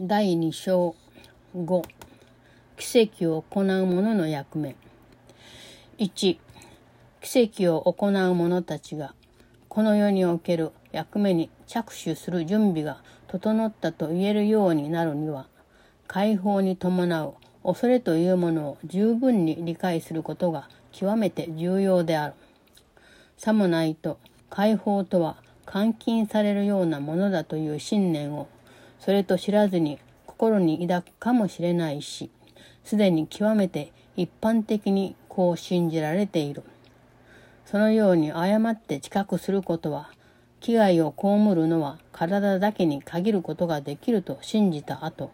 第2章5奇跡を行う者の役目。1奇跡を行う者たちがこの世における役目に着手する準備が整ったと言えるようになるには解放に伴う恐れというものを十分に理解することが極めて重要である。さもないと解放とは監禁されるようなものだという信念をそれと知らずに心に抱くかもしれないし、すでに極めて一般的にこう信じられている。そのように誤って知覚することは、危害を被るのは体だけに限ることができると信じた後、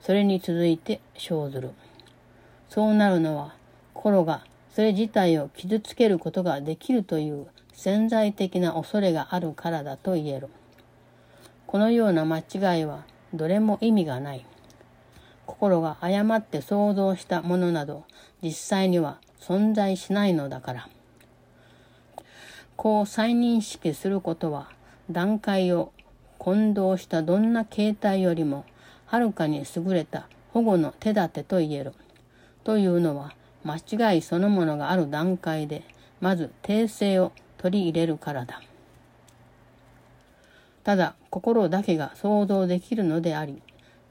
それに続いて生ずる。そうなるのは、心がそれ自体を傷つけることができるという潜在的な恐れがあるからだと言える。このような間違いはどれも意味がない。心が誤って想像したものなど実際には存在しないのだから。こう再認識することは段階を混同したどんな形態よりもはるかに優れた保護の手立てと言える。というのは間違いそのものがある段階でまず訂正を取り入れるからだ。ただ心だけが想像できるのであり、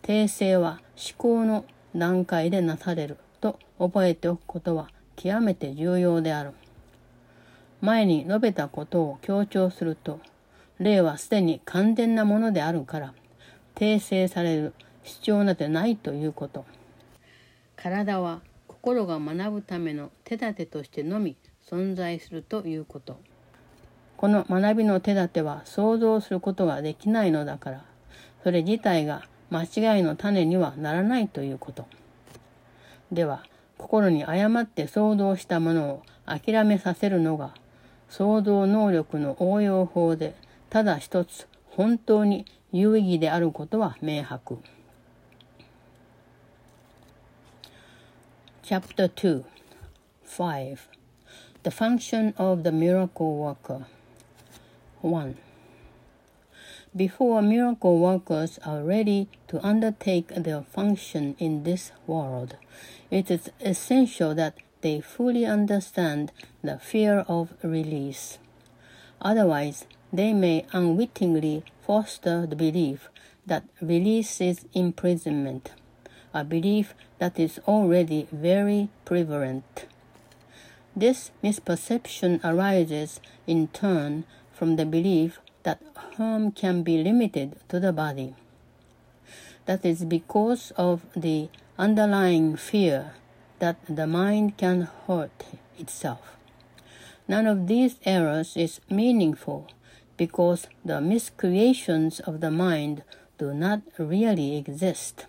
訂正は思考の段階でなされると覚えておくことは極めて重要である。前に述べたことを強調すると、霊はすでに完全なものであるから、訂正される必要などないということ。体は心が学ぶための手立てとしてのみ存在するということ。この学びの手立ては想像することができないのだから、それ自体が間違いの種にはならないということ。では、心に誤って想像したものを諦めさせるのが、想像能力の応用法で、ただ一つ本当に有意義であることは明白。Chapter 2 5 The Function of the Miracle Worker 1. Before miracle workers are ready to undertake their function in this world, it is essential that they fully understand the fear of release. Otherwise, they may unwittingly foster the belief that release is imprisonment, a belief that is already very prevalent. This misperception arises in turn from the belief that harm can be limited to the body. That is because of the underlying fear that the mind can hurt itself. None of these errors is meaningful because the miscreations of the mind do not really exist.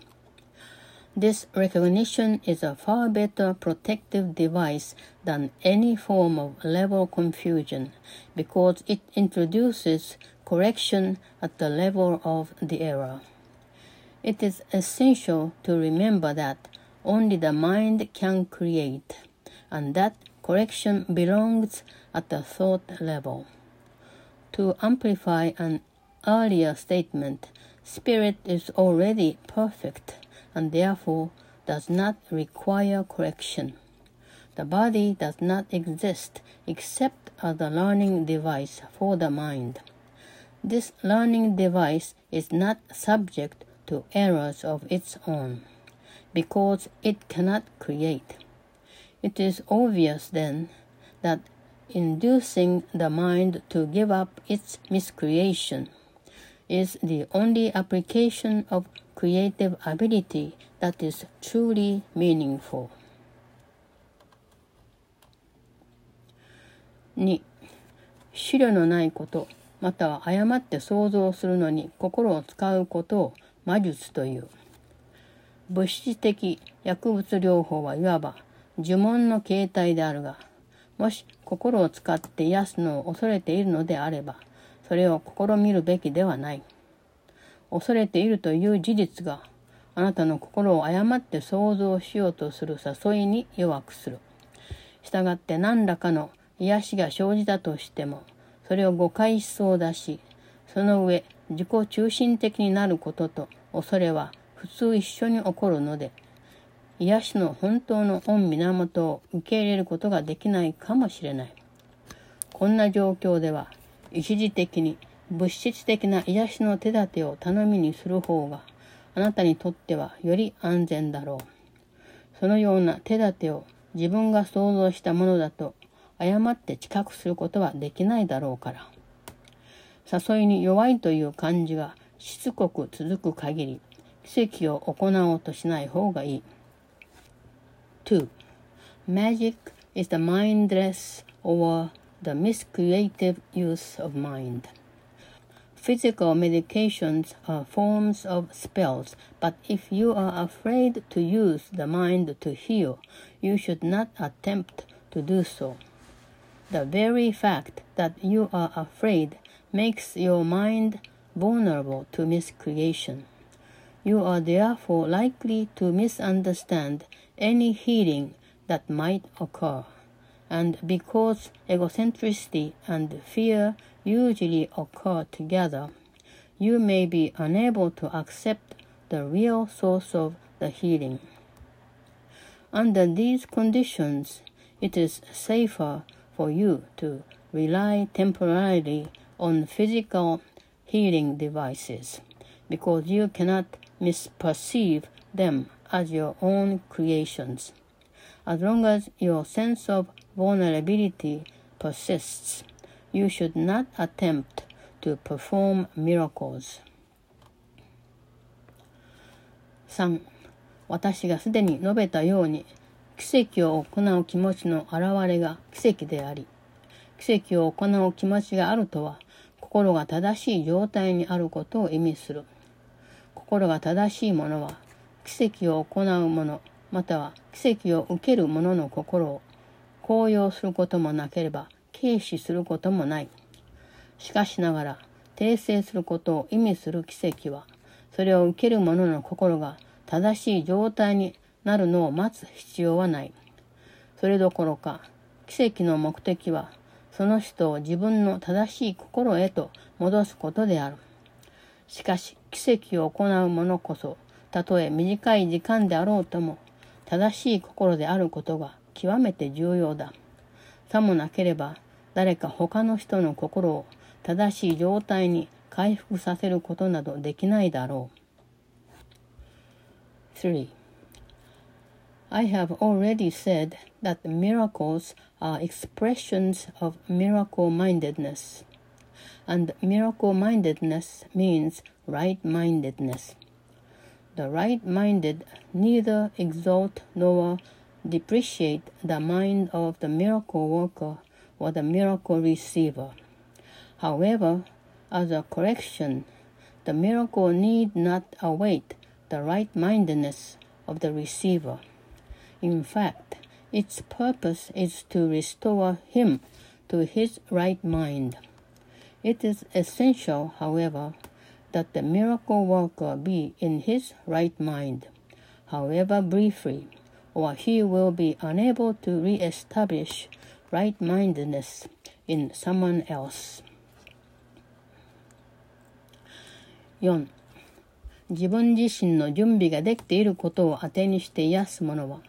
This recognition is a far better protective device than any form of level confusion because it introduces correction at the level of the error. It is essential to remember that only the mind can create and that correction belongs at the thought level. To amplify an earlier statement, spirit is already perfect and therefore does not require correction. The body does not exist except as a learning device for the mind. This learning device is not subject to errors of its own, because it cannot create. It is obvious then that inducing the mind to give up its miscreation is the only application of creative ability that is truly meaningful. 2. 資料のないことまたは誤って想像するのに心を使うことを魔術という物質的薬物療法はいわば呪文の形態であるがもし心を使って癒すのを恐れているのであればそれを試みるべきではない恐れているという事実があなたの心を誤って想像しようとする誘いに弱くする。したがって何らかの癒しが生じたとしても、それを誤解しそうだし、その上、自己中心的になることと恐れは普通一緒に起こるので、癒しの本当の御源を受け入れることができないかもしれない。こんな状況では、一時的に物質的な癒しの手立てを頼みにする方が、あなたにとってはより安全だろう。そのような手立てを自分が想像したものだと誤って知覚することはできないだろうから。誘いに弱いという感じがしつこく続く限り、奇跡を行おうとしない方がいい。2. Magic is the mindless or the miscreative use of mind. Physical medications are forms of spells, but if you are afraid to use the mind to heal, you should not attempt to do so. The very fact that you are afraid makes your mind vulnerable to miscreation. You are therefore likely to misunderstand any healing that might occur. And because egocentricity and fear usually occur together, you may be unable to accept the real source of the healing. Under these conditions, it is safer for you to rely temporarily on physical healing devices because you cannot misperceive them as your own creations. As long as your sense of vulnerability persists, you should not attempt to perform miracles. 3. 私がすでに述べたように、奇跡を行う気持ちの表れが奇跡であり、奇跡を行う気持ちがあるとは、心が正しい状態にあることを意味する。心が正しいものは、奇跡を行う者、または奇跡を受ける者の心を高揚することもなければ軽視することもない。しかしながら、訂正することを意味する奇跡は、それを受ける者の心が正しい状態になるのを待つ必要はない。それどころか、奇跡の目的は、その人を自分の正しい心へと戻すことである。しかし、奇跡を行う者こそ、たとえ短い時間であろうとも、正しい心であることが極めて重要だ。さもなければ、誰か他の人の心を正しい状態に回復させることなどできないだろう。3. I have already said that miracles are expressions of miracle mindedness, and miracle mindedness means right mindedness. The right minded neither exalt nor depreciate the mind of the miracle worker or the miracle receiver. However, as a correction, the miracle need not await the right mindedness of the receiver. In fact, its purpose is to restore him to his right mind. It is essential, however, that the miracle worker be in his right mind, however briefly, or he will be unable to re-establish right mindedness in someone else. 4. 自分自身の準備ができていることを当てにして癒す者は、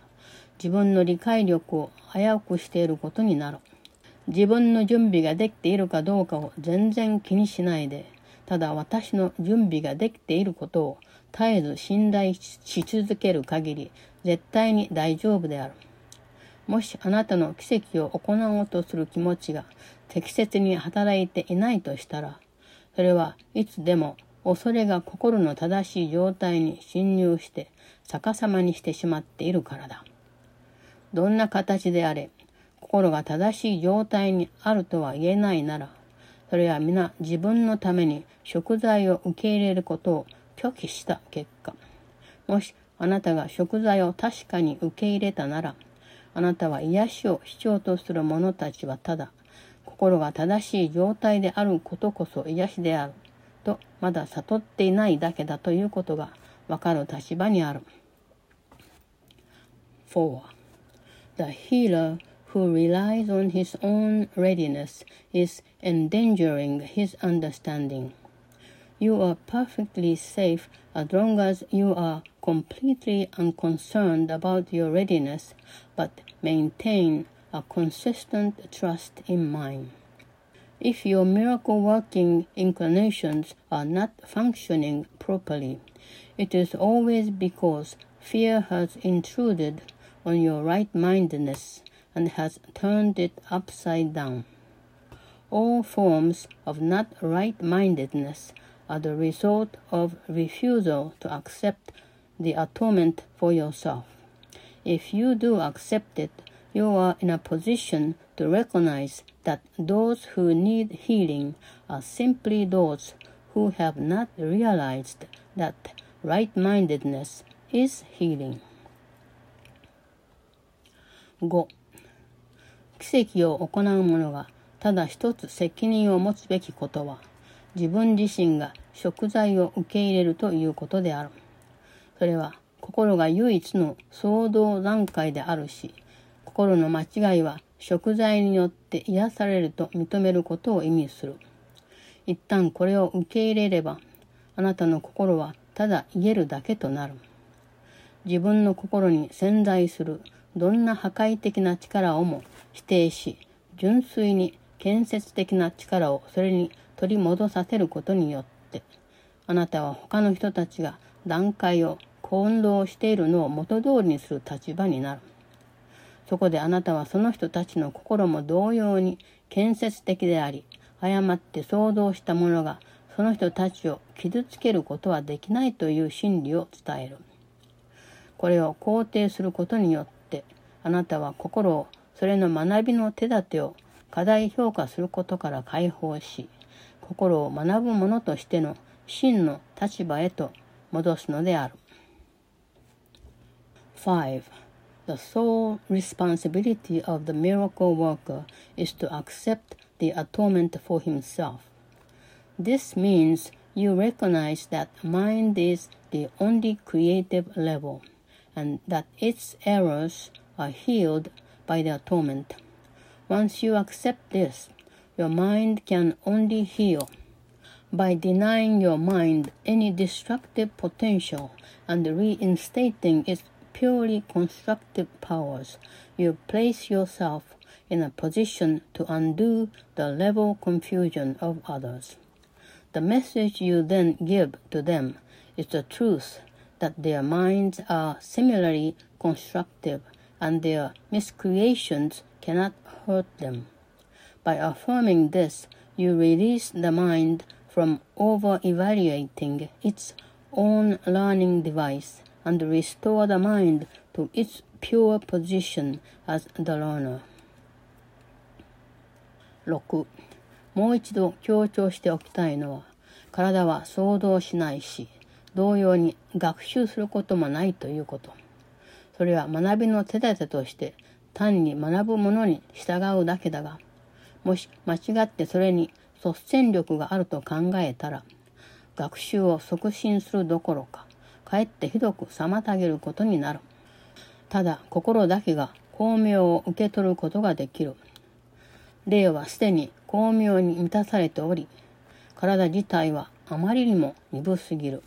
自分の理解力を危うくしていることになる。自分の準備ができているかどうかを全然気にしないで、ただ私の準備ができていることを絶えず信頼し続ける限り絶対に大丈夫である。もしあなたの奇跡を行おうとする気持ちが適切に働いていないとしたら、それはいつでも恐れが心の正しい状態に侵入して逆さまにしてしまっているからだ。どんな形であれ、心が正しい状態にあるとは言えないなら、それは皆自分のために食材を受け入れることを拒否した結果、もしあなたが食材を確かに受け入れたなら、あなたは癒しを必要とする者たちはただ、心が正しい状態であることこそ癒しである、とまだ悟っていないだけだということがわかる立場にある。4. The healer who relies on his own readiness is endangering his understanding. You are perfectly safe as long as you are completely unconcerned about your readiness, but maintain a consistent trust in mind. If your miracle working inclinations are not functioning properly, it is always because fear has intruded on your right mindedness and has turned it upside down. All forms of not right mindedness are the result of refusal to accept the atonement for yourself. If you do accept it, you are in a position to recognize that those who need healing are simply those who have not realized that right mindedness is healing. 5. 奇跡を行う者がただ一つ責任を持つべきことは 自分自身が食材を受け入れるということである。それは心が唯一の創造段階であるし、心の間違いは食材によって癒されると認めることを意味する。一旦これを受け入れれば、あなたの心はただ言えるだけとなる。自分の心に潜在するどんな破壊的な力をも否定し、純粋に建設的な力をそれに取り戻させることによって、あなたは他の人たちが段階を混同しているのを元通りにする立場になる。そこであなたはその人たちの心も同様に建設的であり、誤って想像したものがその人たちを傷つけることはできないという真理を伝える。これを肯定することによって、あなたは心をそれの学びの手立てを過大評価することから解放し、心を学ぶ者としての真の立場へと戻すのである。5. The sole responsibility of the miracle worker is to accept the atonement for himself. This means you recognize that mind is the only creative level and that its errors are healed by the atonement. Once you accept this, your mind can only heal. By denying your mind any destructive potential and reinstating its purely constructive powers, you place yourself in a position to undo the level confusion of others. The message you then give to them is the truth that their minds are similarly constructive and their miscreations cannot hurt them. By affirming this, you release the mind from over evaluating its own learning device and restore the mind to its pure position as the learner. 6. もう一度強調しておきたいのは、体は想像しないし、同様に学習することもないということ。それは学びの手立てとして単に学ぶものに従うだけだが、もし間違ってそれに率先力があると考えたら、学習を促進するどころか、かえってひどく妨げることになる。ただ心だけが巧妙を受け取ることができる。霊はすでに巧妙に満たされており、体自体はあまりにも鈍すぎる。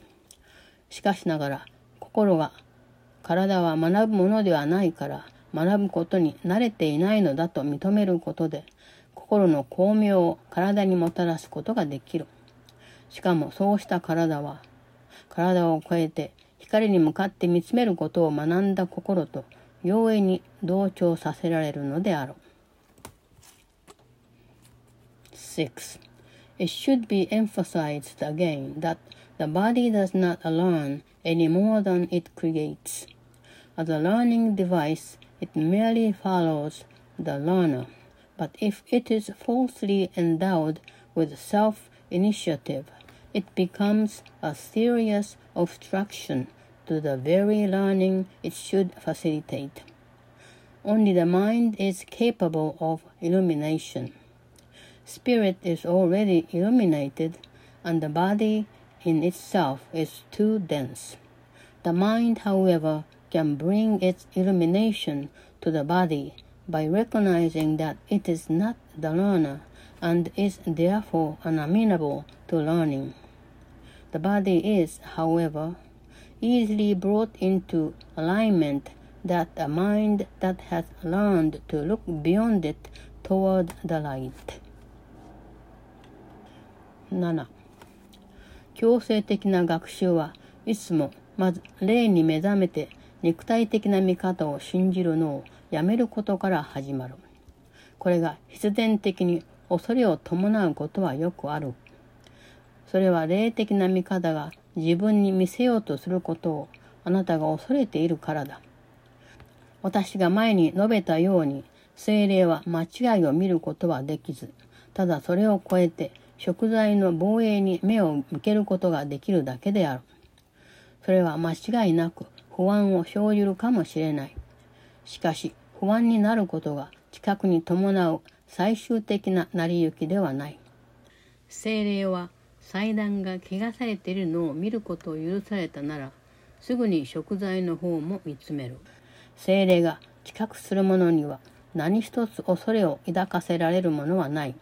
しかしながら心が体は学ぶものではないから学ぶことに慣れていないのだと認めることで心の巧妙を体にもたらすことができる。しかもそうした体は体を超えて光に向かって見つめることを学んだ心と容易に同調させられるのである。6. It should be emphasized again that the body does not learn any more than it creates. As a learning device, it merely follows the learner. But if it is falsely endowed with self initiative, it becomes a serious obstruction to the very learning it should facilitate. Only the mind is capable of illumination. Spirit is already illuminated, and the body in itself is too dense. The mind, however, can bring its illumination to the body by recognizing that it is not the learner and is therefore unamenable to learning. The body is, however, easily brought into alignment that a mind that has learned to look beyond it toward the light. 7. 強制的な学習はいつもまず霊に目覚めて肉体的な見方を信じるのをやめることから始まる。これが必然的に恐れを伴うことはよくある。それは霊的な見方が自分に見せようとすることをあなたが恐れているからだ。私が前に述べたように、精霊は間違いを見ることはできず、ただそれを超えて食材の防衛に目を向けることができるだけである。それは間違いなく不安を生じるかもしれない。しかし、不安になることが近くに伴う最終的な成り行きではない。精霊は祭壇が汚されているのを見ることを許されたなら、すぐに食材の方も見つめる。精霊が知覚する者には何一つ恐れを抱かせられるものはない。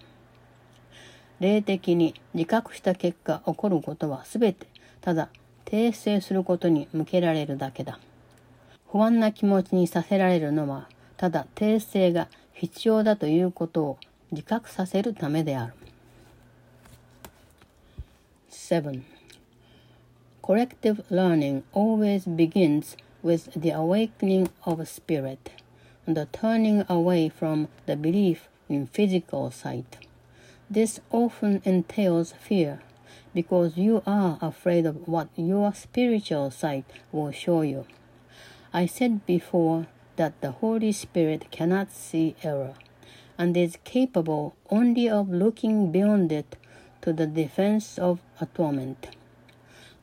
霊的に自覚した結果起こることはすべてただ訂正することに向けられるだけだ。不安な気持ちにさせられるのはただ訂正が必要だということを自覚させるためである。7. Corrective learning always begins with the awakening of spirit and the turning away from the belief in physical sight. This often entails fear because you are afraid of what your spiritual sight will show you. I said before that the Holy Spirit cannot see error and is capable only of looking beyond it to the defense of atonement.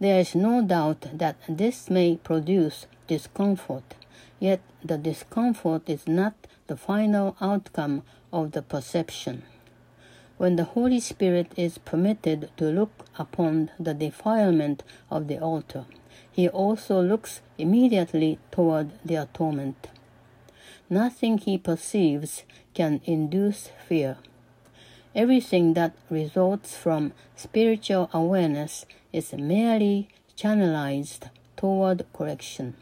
There is no doubt that this may produce discomfort, yet the discomfort is not the final outcome of the perception. When the Holy Spirit is permitted to look upon the defilement of the altar, he also looks immediately toward the atonement. Nothing he perceives can induce fear. Everything that results from spiritual awareness is merely channelized toward correction.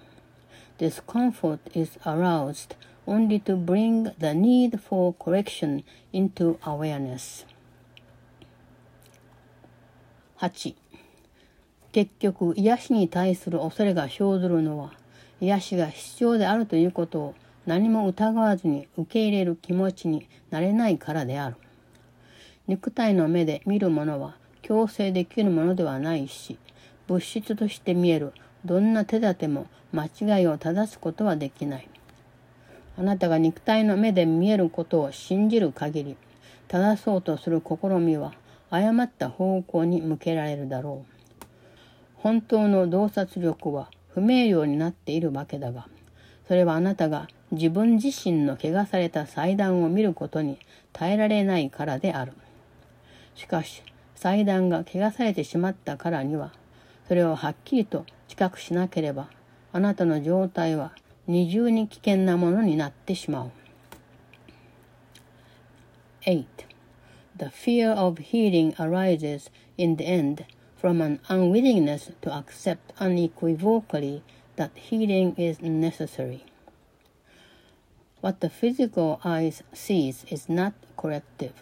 Discomfort is aroused only to bring the need for correction into awareness. 8. 結局、癒しに対する恐れが生ずるのは、癒しが必要であるということを何も疑わずに受け入れる気持ちになれないからである。肉体の目で見るものは強制できるものではないし、物質として見えるどんな手立ても間違いを正すことはできない。あなたが肉体の目で見えることを信じる限り、正そうとする試みは誤った方向に向けられるだろう。本当の洞察力は不明瞭になっているわけだが、それはあなたが自分自身の汚された祭壇を見ることに耐えられないからである。しかし、祭壇が汚されてしまったからには、それをはっきりと知覚しなければ、あなたの状態は二重に危険なものになってしまう。8. The fear of healing arises in the end from an unwillingness to accept unequivocally that healing is necessary. What the physical eye sees is not corrective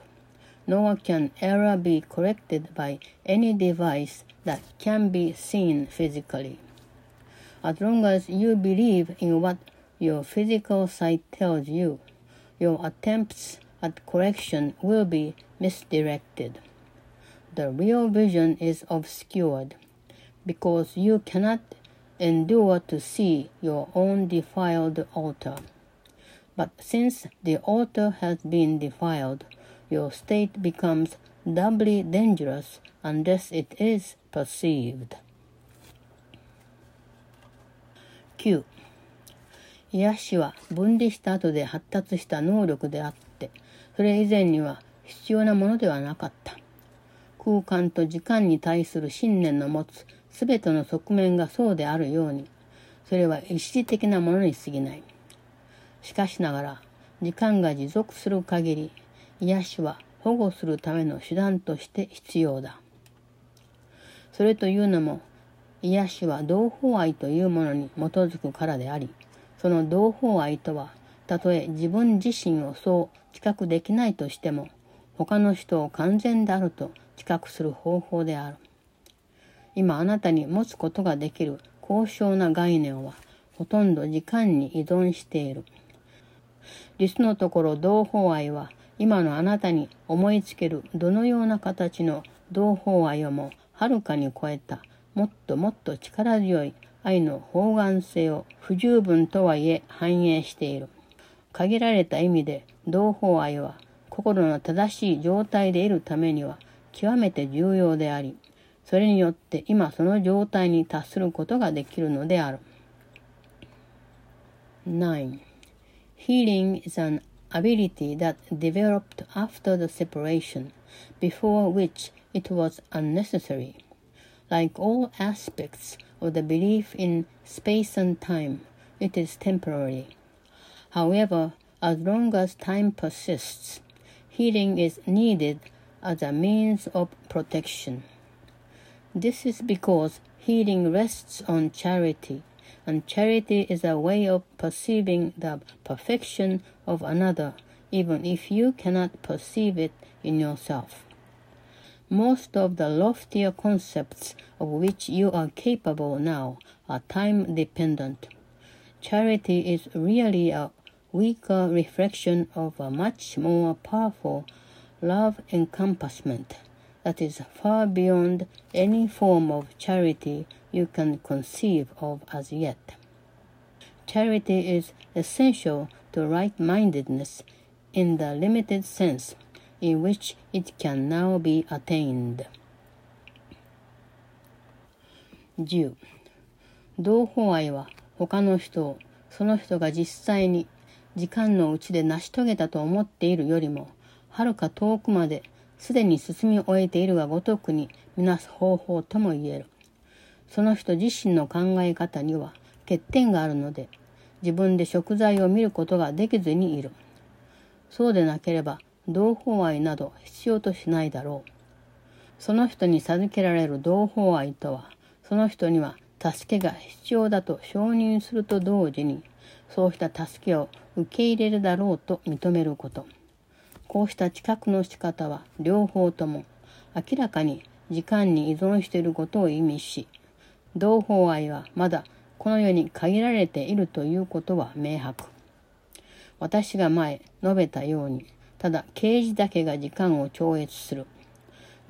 nor can error be corrected by any device that can be seen physically. As long as you believe in what your physical sight tells you, your attempts at correction will be misdirected. The real vision is obscured because you cannot endure to see your own defiled altar. But since the altar has been defiled, your state becomes doubly dangerous unless it is perceived. 9. 癒しは分離した後で発達した能力であって、それ以前には必要なものではなかった。空間と時間に対する信念の持つ全ての側面がそうであるように、それは一時的なものに過ぎない。しかしながら、時間が持続する限り、癒しは保護するための手段として必要だ。それというのも癒しは同胞愛というものに基づくからでありその同胞愛とはたとえ自分自身をそう知覚できないとしても他の人を完全であると知覚する方法である。今あなたに持つことができる。高尚な概念はほとんど時間に依存している。実のところ同胞愛は今のあなたに思いつけるどのような形の同胞愛をもはるかに超えたもっともっと力強い愛の方眼性を不十分とはいえ反映している。限られた意味で同胞愛は心の正しい状態でいるためには極めて重要であり、それによって今その状態に達することができるのである。9. Healing is an ability that developed after the separation, before which it was unnecessary. Like all aspects of the belief in space and time, it is temporary. However, as long as time persists, healing is needed as a means of protection. This is because healing rests on charity, and charity is a way of perceiving the perfection of another, even if you cannot perceive it in yourself. Most of the loftier concepts of which you are capable now are time dependent. Charity is really a weaker reflection of a much more powerful love encompassment that is far beyond any form of charity you can conceive of as yet. Charity is essential to right mindedness in the limited sense in which it can now be attained. 10. 同胞愛は他の人をその人が実際に時間のうちで成し遂げたと思っているよりもはるか遠くまですでに進み終えているがごとくにみなす方法とも言える。その人自身の考え方には欠点があるので自分で食材を見ることができずにいる。そうでなければ同胞愛など必要としないだろう。その人に授けられる同胞愛とは、その人には助けが必要だと承認すると同時に、そうした助けを受け入れるだろうと認めること。こうした知覚の仕方は両方とも明らかに時間に依存していることを意味し、同胞愛はまだこの世に限られているということは明白。私が前述べたように、ただ刑事だけが時間を超越する。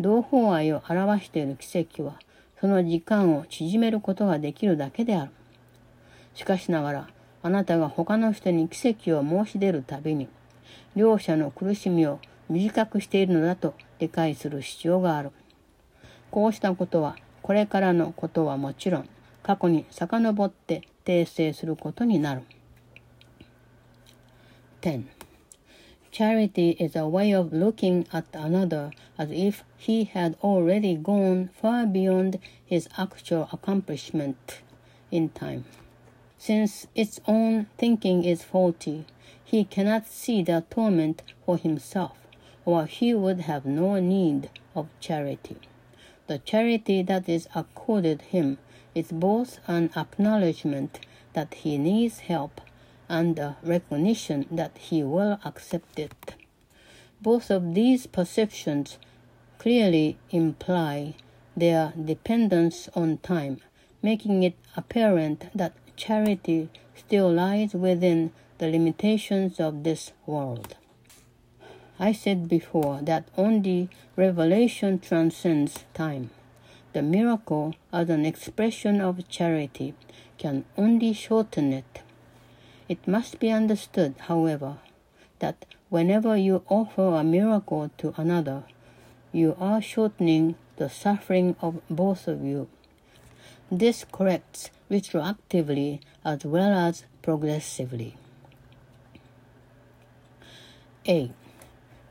同胞愛を表している奇跡は、その時間を縮めることができるだけである。しかしながら、あなたが他の人に奇跡を申し出るたびに、両者の苦しみを短くしているのだと理解する必要がある。こうしたことは、これからのことはもちろん、過去に遡って訂正することになる。10. Charity is a way of looking at another as if he had already gone far beyond his actual accomplishment in time. Since its own thinking is faulty, he cannot see the atonement for himself, or he would have no need of charity. The charity that is accorded him is both an acknowledgement that he needs help and a recognition that he will accept it. Both of these perceptions clearly imply their dependence on time, making it apparent that charity still lies within the limitations of this world. I said before that only revelation transcends time. The miracle, as an expression of charity, can only shorten it it must be understood, however, that whenever you offer a miracle to another, you are shortening the suffering of both of you. This corrects retroactively as well as progressively. A.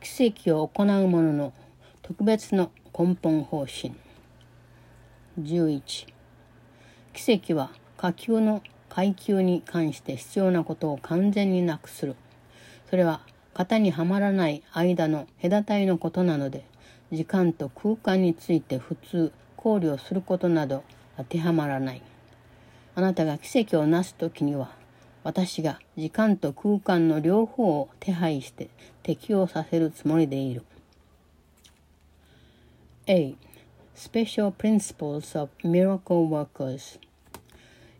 奇跡を行う者の特別の根本方針11奇跡は下級の階級に関して必要なことを完全になくする。それは型にはまらない間の隔たりのことなので、時間と空間について普通、考慮することなど当てはまらない。あなたが奇跡をなす時には、私が時間と空間の両方を手配して適用させるつもりでいる。A. Special Principles of Miracle Workers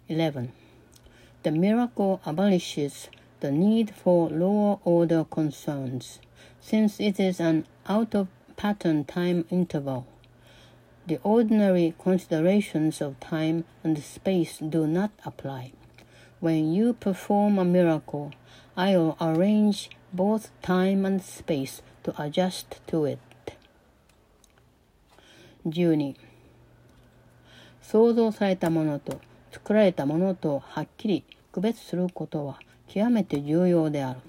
11. The miracle abolishes the need for lower order concerns, since it is an out of pattern time interval. The ordinary considerations of time and space do not apply. When you perform a miracle, I'll arrange both time and space to adjust to it. 12想像されたものと作られたものとはっきり区別することは極めて重要である。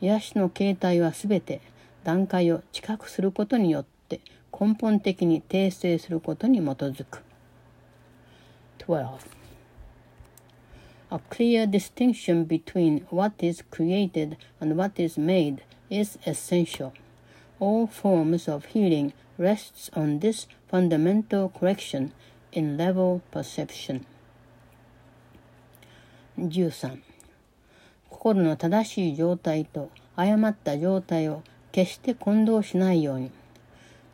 癒しの形態はすべて段階を知覚することによって根本的に訂正することに基づく。12. A clear distinction between what is created and what is made is essential. All forms of healing rests on this fundamental correction in level perception. 13. 心の正しい状態と誤った状態を決して混同しないように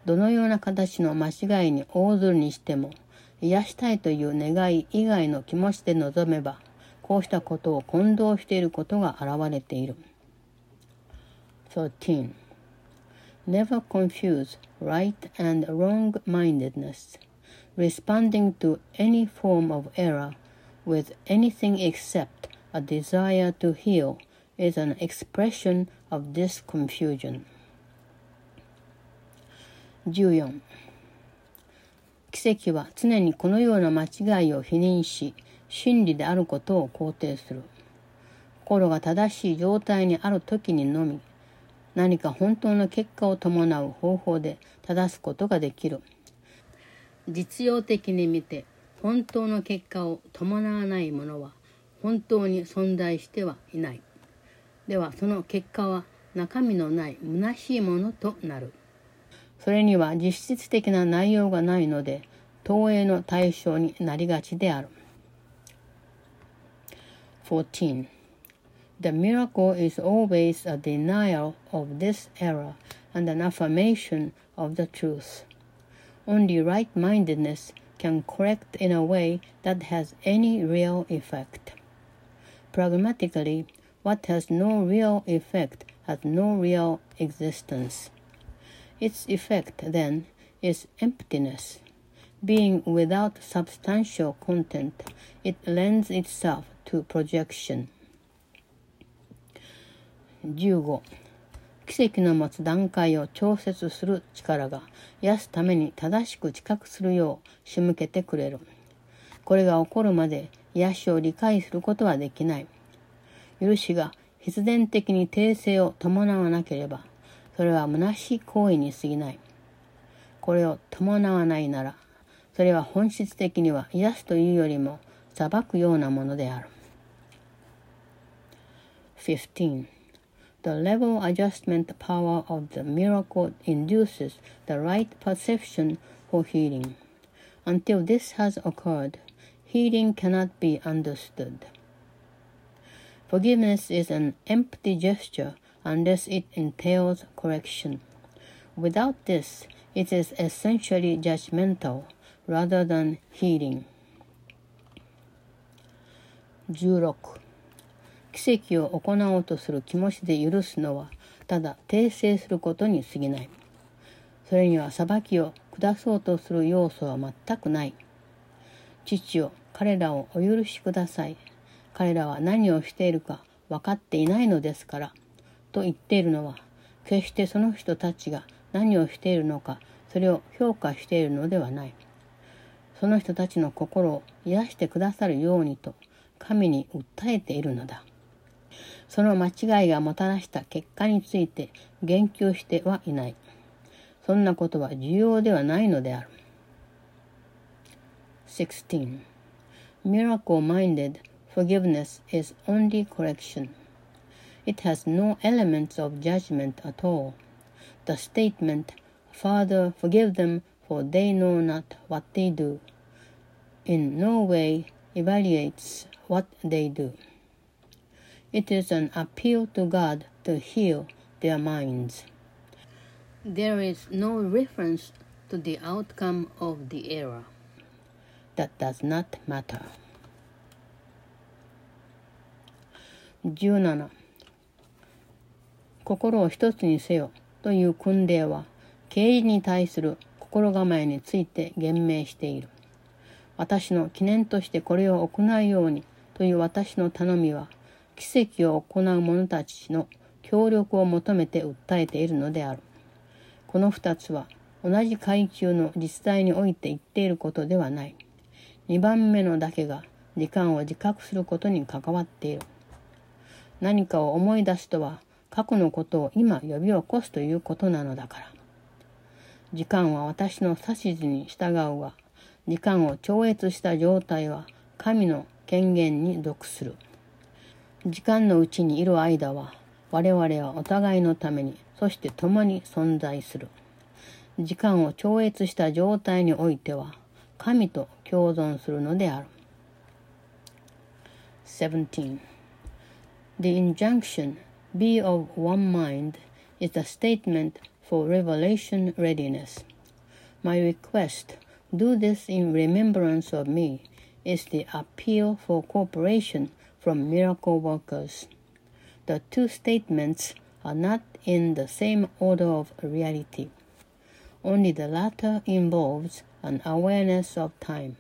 どのような形の間違いに応ずるにしても癒したいという願い以外の気持ちで臨めばこうしたことを混同していることが現れている。13. Never confuse right and wrong-mindedness. Responding to any form of error with anything except a desire to heal is an expression of this confusion. 14奇跡は常にこのような間違いを否認し真理であることを肯定する。心が正しい状態にある時にのみ何か本当の結果を伴う方法で正すことができる。実用的に見て本当の結果を伴わないものは本当に存在してはいない。ではその結果は中身のない虚しいものとなる。それには実質的な内容がないので投影の対象になりがちである。14 The miracle is always a denial of this error and an affirmation of the truth. Only right mindedness can correct in a way that has any real effect. Pragmatically, what has no real effect has no real existence. Its effect, then, is emptiness. Being without substantial content, it lends itself to projection. 15奇跡の持つ段階を調節する力が癒すために正しく知覚するよう仕向けてくれる。これが起こるまで癒しを理解することはできない。許しが必然的に訂正を伴わなければ、それは虚しい行為に過ぎない。これを伴わないなら、それは本質的には癒すというよりも裁くようなものである。15 The level adjustment power of the miracle induces the right perception for healing. Until this has occurred, healing cannot be understood. Forgiveness is an empty gesture unless it entails correction. Without this, it is essentially judgmental rather than healing. 16奇跡を行おうとする気持ちで許すのはただ訂正することに過ぎない。それには裁きを下そうとする要素は全くない。父よ彼らをお許しください。彼らは何をしているか分かっていないのですからと言っているのは決してその人たちが何をしているのかそれを評価しているのではない。その人たちの心を癒してくださるようにと神に訴えているのだ。その間違いがもたらした結果について言及してはいない。そんなことは重要ではないのである。16. Miracle-minded forgiveness is only correction. It has no elements of judgment at all. The statement, Father, forgive them, for they know not what they do, in no way evaluates what they do. It is an appeal to God to heal their minds. There is no reference to the outcome of the error. That does not matter. 17心を一つにせよという訓令は刑事に対する心構えについて言明している。私の記念としてこれを行うようにという私の頼みは奇跡を行う者たちの協力を求めて訴えているのである。この二つは同じ階級の実態において言っていることではない。二番目のだけが時間を自覚することに関わっている。何かを思い出すとは過去のことを今呼び起こすということなのだから。時間は私の指図に従うが、時間を超越した状態は神の権限に属する。時間のうちにいる間は我々はお互いのために、そして共に存在する。時間を超越した状態においては神と共存するのである。17. The injunction, be of one mind, is a statement for revelation readiness. My request, do this in remembrance of me, is the appeal for cooperation from miracle workers. The two statements are not in the same order of reality. Only the latter involves an awareness of time,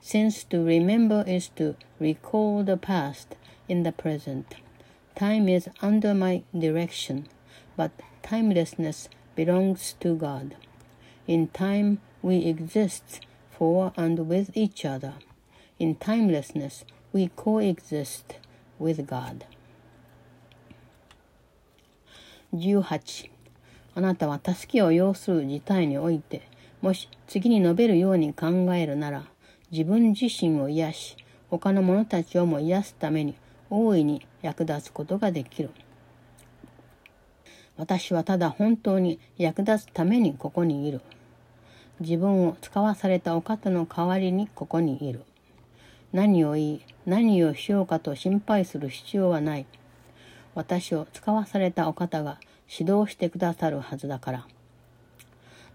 since to remember is to recall the past in the present. Time is under my direction, but timelessness belongs to God. In time, we exist for and with each other. In timelessness, we coexist with God. 18あなたは助けを要する事態において、もし次に述べるように考えるなら、自分自身を癒し、他の者たちをも癒すために大いに役立つことができる。私はただ本当に役立つためにここにいる。自分を使わされたお方の代わりにここにいる。何を言い、何をしようかと心配する必要はない。私を使わされたお方が指導してくださるはずだから。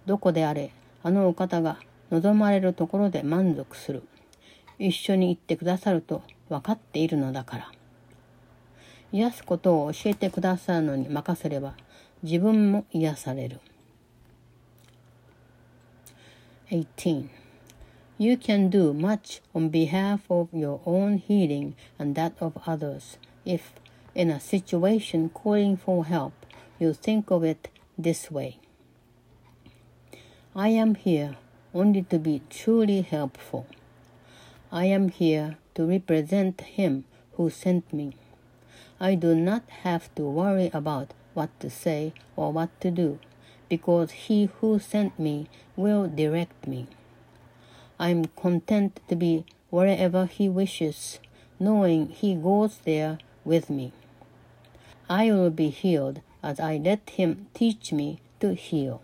どこであれ、あのお方が望まれるところで満足する。一緒に行ってくださると分かっているのだから。癒すことを教えてくださるのに任せれば、自分も癒される。18. You can do much on behalf of your own healing and that of others if, in a situation calling for help, you think of it this way. I am here only to be truly helpful. I am here to represent Him who sent me. I do not have to worry about what to say or what to do, because He who sent me will direct me. I am content to be wherever He wishes, knowing He goes there with me. I will be healed as I let Him teach me to heal.